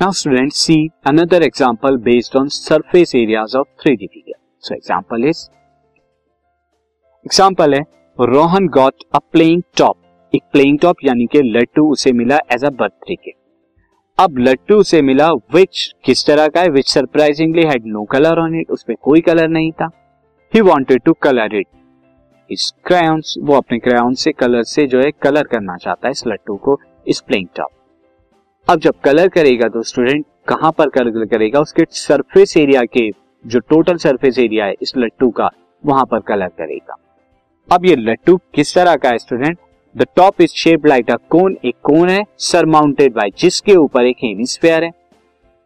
Now, students, see another example based on surface areas of 3D figure. So, example is, example है Rohan got a playing top एक playing top यानी कि लट्टू उसे मिला as a birthday gift अब लट्टू उसे मिला विच किस तरह का है which surprisingly had no colour on it उसमें कोई कलर नहीं था. He wanted to colour it इस क्रायन्स वो अपने क्रायन से कलर से जो है कलर करना चाहता है इस लट्टू को, इस प्लेइंग टॉप अब जब कलर करेगा तो स्टूडेंट कहाँ पर कलर करेगा, उसके सरफेस एरिया के जो टोटल सरफेस एरिया है, इस लट्टू का, वहाँ पर कलर करेगा। अब ये लट्टू किस तरह का है student the top is shape like a cone एक कोन है सरमाउंटेड बाय जिसके ऊपर एक हेमिस्फेयर है।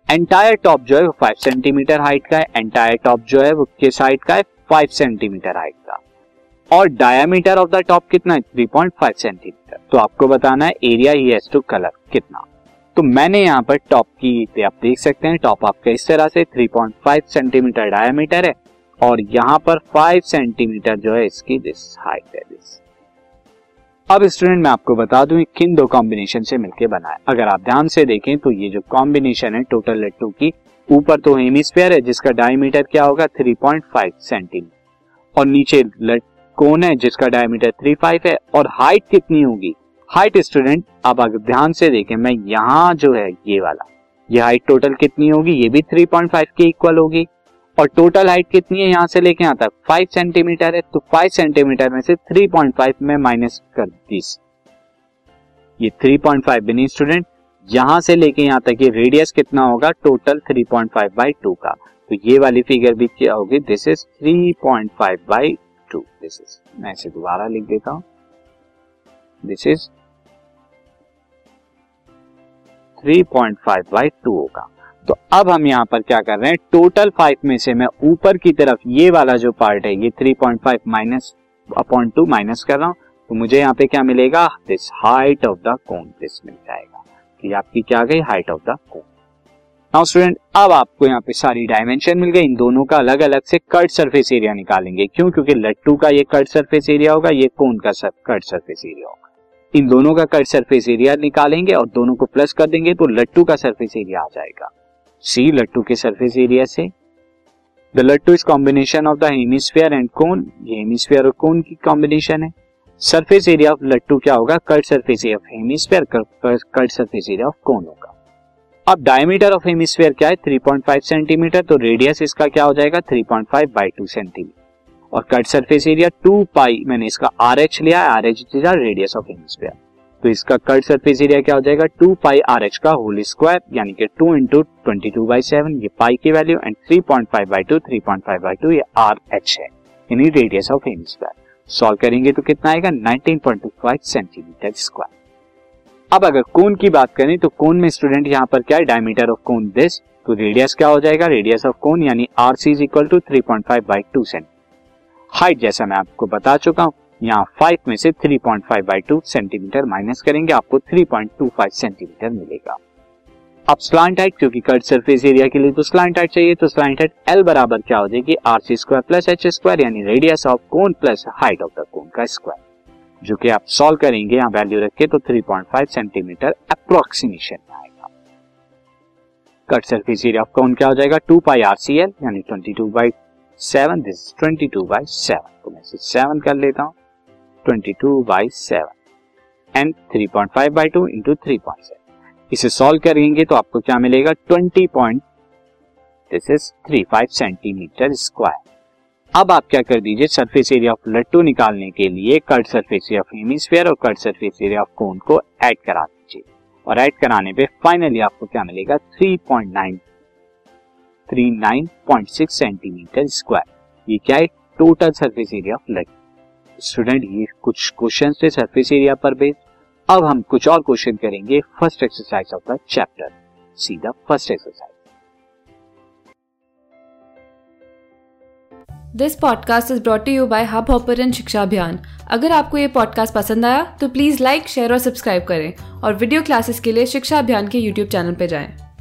एंटायर टॉप जो है वो फाइव सेंटीमीटर हाइट का है एंटायर टॉप जो है वो किस हाइट का है? फाइव सेंटीमीटर हाइट का। और डायमीटर ऑफ़ द टॉप कितना है? थ्री पॉइंट फाइव सेंटीमीटर तो आपको बताना है area he has to colour कितना। तो मैंने यहाँ पर टॉप की आप देख सकते हैं टॉप आपका इस तरह से 3.5 सेंटीमीटर डायमीटर है और यहाँ पर 5 सेंटीमीटर जो है इसकी दिस हाइट है दिस अब स्टूडेंट मैं आपको बता दूँ किन दो कॉम्बिनेशन से मिलकर बना है। अगर आप ध्यान से देखें तो ये जो कॉम्बिनेशन है टोटल लट्टू की, ऊपर तो हेमिस्फीयर है, जिसका डायमीटर क्या होगा? 3.5 सेंटीमीटर और नीचे कोन है, जिसका डायमीटर 3.5 है, और हाइट कितनी होगी? हाइट स्टूडेंट आप अगर ध्यान से देखें, मैं यहाँ जो है ये वाला, ये हाइट टोटल कितनी होगी? ये भी 3.5 के इक्वल होगी। और टोटल हाइट कितनी है? यहाँ से लेके यहाँ तक 5 सेंटीमीटर है तो 5 सेंटीमीटर में से 3.5 में माइनस कर दीस। ये 3.5 बिनी स्टूडेंट यहाँ से लेके यहाँ तक ये रेडियस कितना होगा? टोटल 3.5 पॉइंट बाई टू का। तो ये वाली फिगर भी क्या होगी? This is 3.5 point by two this is मैं इसे दोबारा लिख देता हूँ। दिस इज़ 3.5 बाई टू होगा। तो अब हम यहाँ पर क्या कर रहे हैं? टोटल फाइव में से मैं ऊपर की तरफ़ ये वाला जो पार्ट है, ये 3.5 माइनस अपॉन टू माइनस कर रहा हूँ तो मुझे यहाँ पे क्या मिलेगा? This height of the cone this मिल जाएगा। ये आपकी क्या गई? Height of the cone now student अब आपको यहाँ पे सारी डायमेंशन मिल गई। इन दोनों का अलग अलग से कट सरफेस एरिया निकालेंगे। क्यों? क्योंकि लट्टू का ये कट सरफेस एरिया होगा, ये कोन का कट सरफेस एरिया होगा। इन दोनों का कट सरफेस एरिया निकालेंगे और दोनों को प्लस कर देंगे तो लट्टू का सरफेस एरिया आ जाएगा। सी लट्टू के सरफेस एरिया से। द लट्टू is combination of the hemisphere and cone ये हेमिस्फीयर और कोन की कॉम्बिनेशन है। सरफेस एरिया ऑफ़ लट्टू क्या होगा? Curved surface area of hemisphere curved surface area of cone होगा। अब डायमीटर ऑफ़ हेमिस्फीयर क्या है? 3.5 सेंटीमीटर तो रेडियस इसका क्या हो जाएगा? 3.5 point five by two centimetre और curved surface area two pi मैंने इसका आर एच लिया R H radius of hemisphere तो इसका कट सरफेस एरिया क्या हो जाएगा? टू पाई आर एच का होल स्क्वायर यानी कि two into twenty two by seven ये पाई की value and three point five by two three point five by two ये आर एच है. यानी रेडियस ऑफ़ हेमिस्फीयर सॉल्व करेंगे तो कितना आएगा? Nineteen point two five centimetre square अब अगर कोन की बात करें तो कोन में स्टूडेंट यहाँ पर क्या है? डायमीटर ऑफ़ कोन दिस तो रेडियस क्या हो जाएगा? रेडियस ऑफ़ कोन, यानी R C is equal to three point five by two centimetre height जैसा मैं आपको बता चुका हूँ, यहाँ फाइव में से 3.5 point five by two centimetre minus करेंगे, आपको 3.25 सेंटीमीटर मिलेगा। अब स्लांट हाइट क्योंकि कट सरफेस एरिया के लिए तो स्लांट हाइट चाहिए तो स्लांट हाइट एल बराबर क्या हो जाएगी? R c square plus h square यानी radius of cone plus height of the cone का स्क्वायर जो कि आप सॉल्व करेंगे, यहाँ वैल्यू रखे तो 3.5 सेंटीमीटर अप्रोक्सीमेशन में आएगा। Cut surface area of cone क्या हो जाएगा? Two pi r c l यानी twenty two by seven this twenty two by seven तो मैं सेवन कर लेता हूँ। Twenty two by seven and three point five by two into three point seven इसे सॉल्व करेंगे तो आपको क्या मिलेगा? Twenty point this is three five centimetre square अब आप क्या कर दीजिए? सरफेस एरिया ऑफ़ लट्टू निकालने के लिए cut surface area of hemisphere और cut surface area of cone को ऐड करा दीजिए। और ऐड कराने पे फाइनली आपको क्या मिलेगा? 3.9 39.6 सेंटीमीटर स्क्वायर ये क्या है? Total surface area of leg student ये कुछ क्वेश्चन थे सरफेस एरिया पर बेस्ड अब हम कुछ और क्वेश्चन करेंगे first exercise of the chapter see the first exercise this podcast is brought you by Hubhopper शिक्षा अभियान अगर आपको ये पॉडकास्ट पसंद आया तो प्लीज़ लाइक शेयर और सब्सक्राइब करें और वीडियो क्लासेस के लिए शिक्षा अभियान के यूट्यूब चैनल पर जाएँ।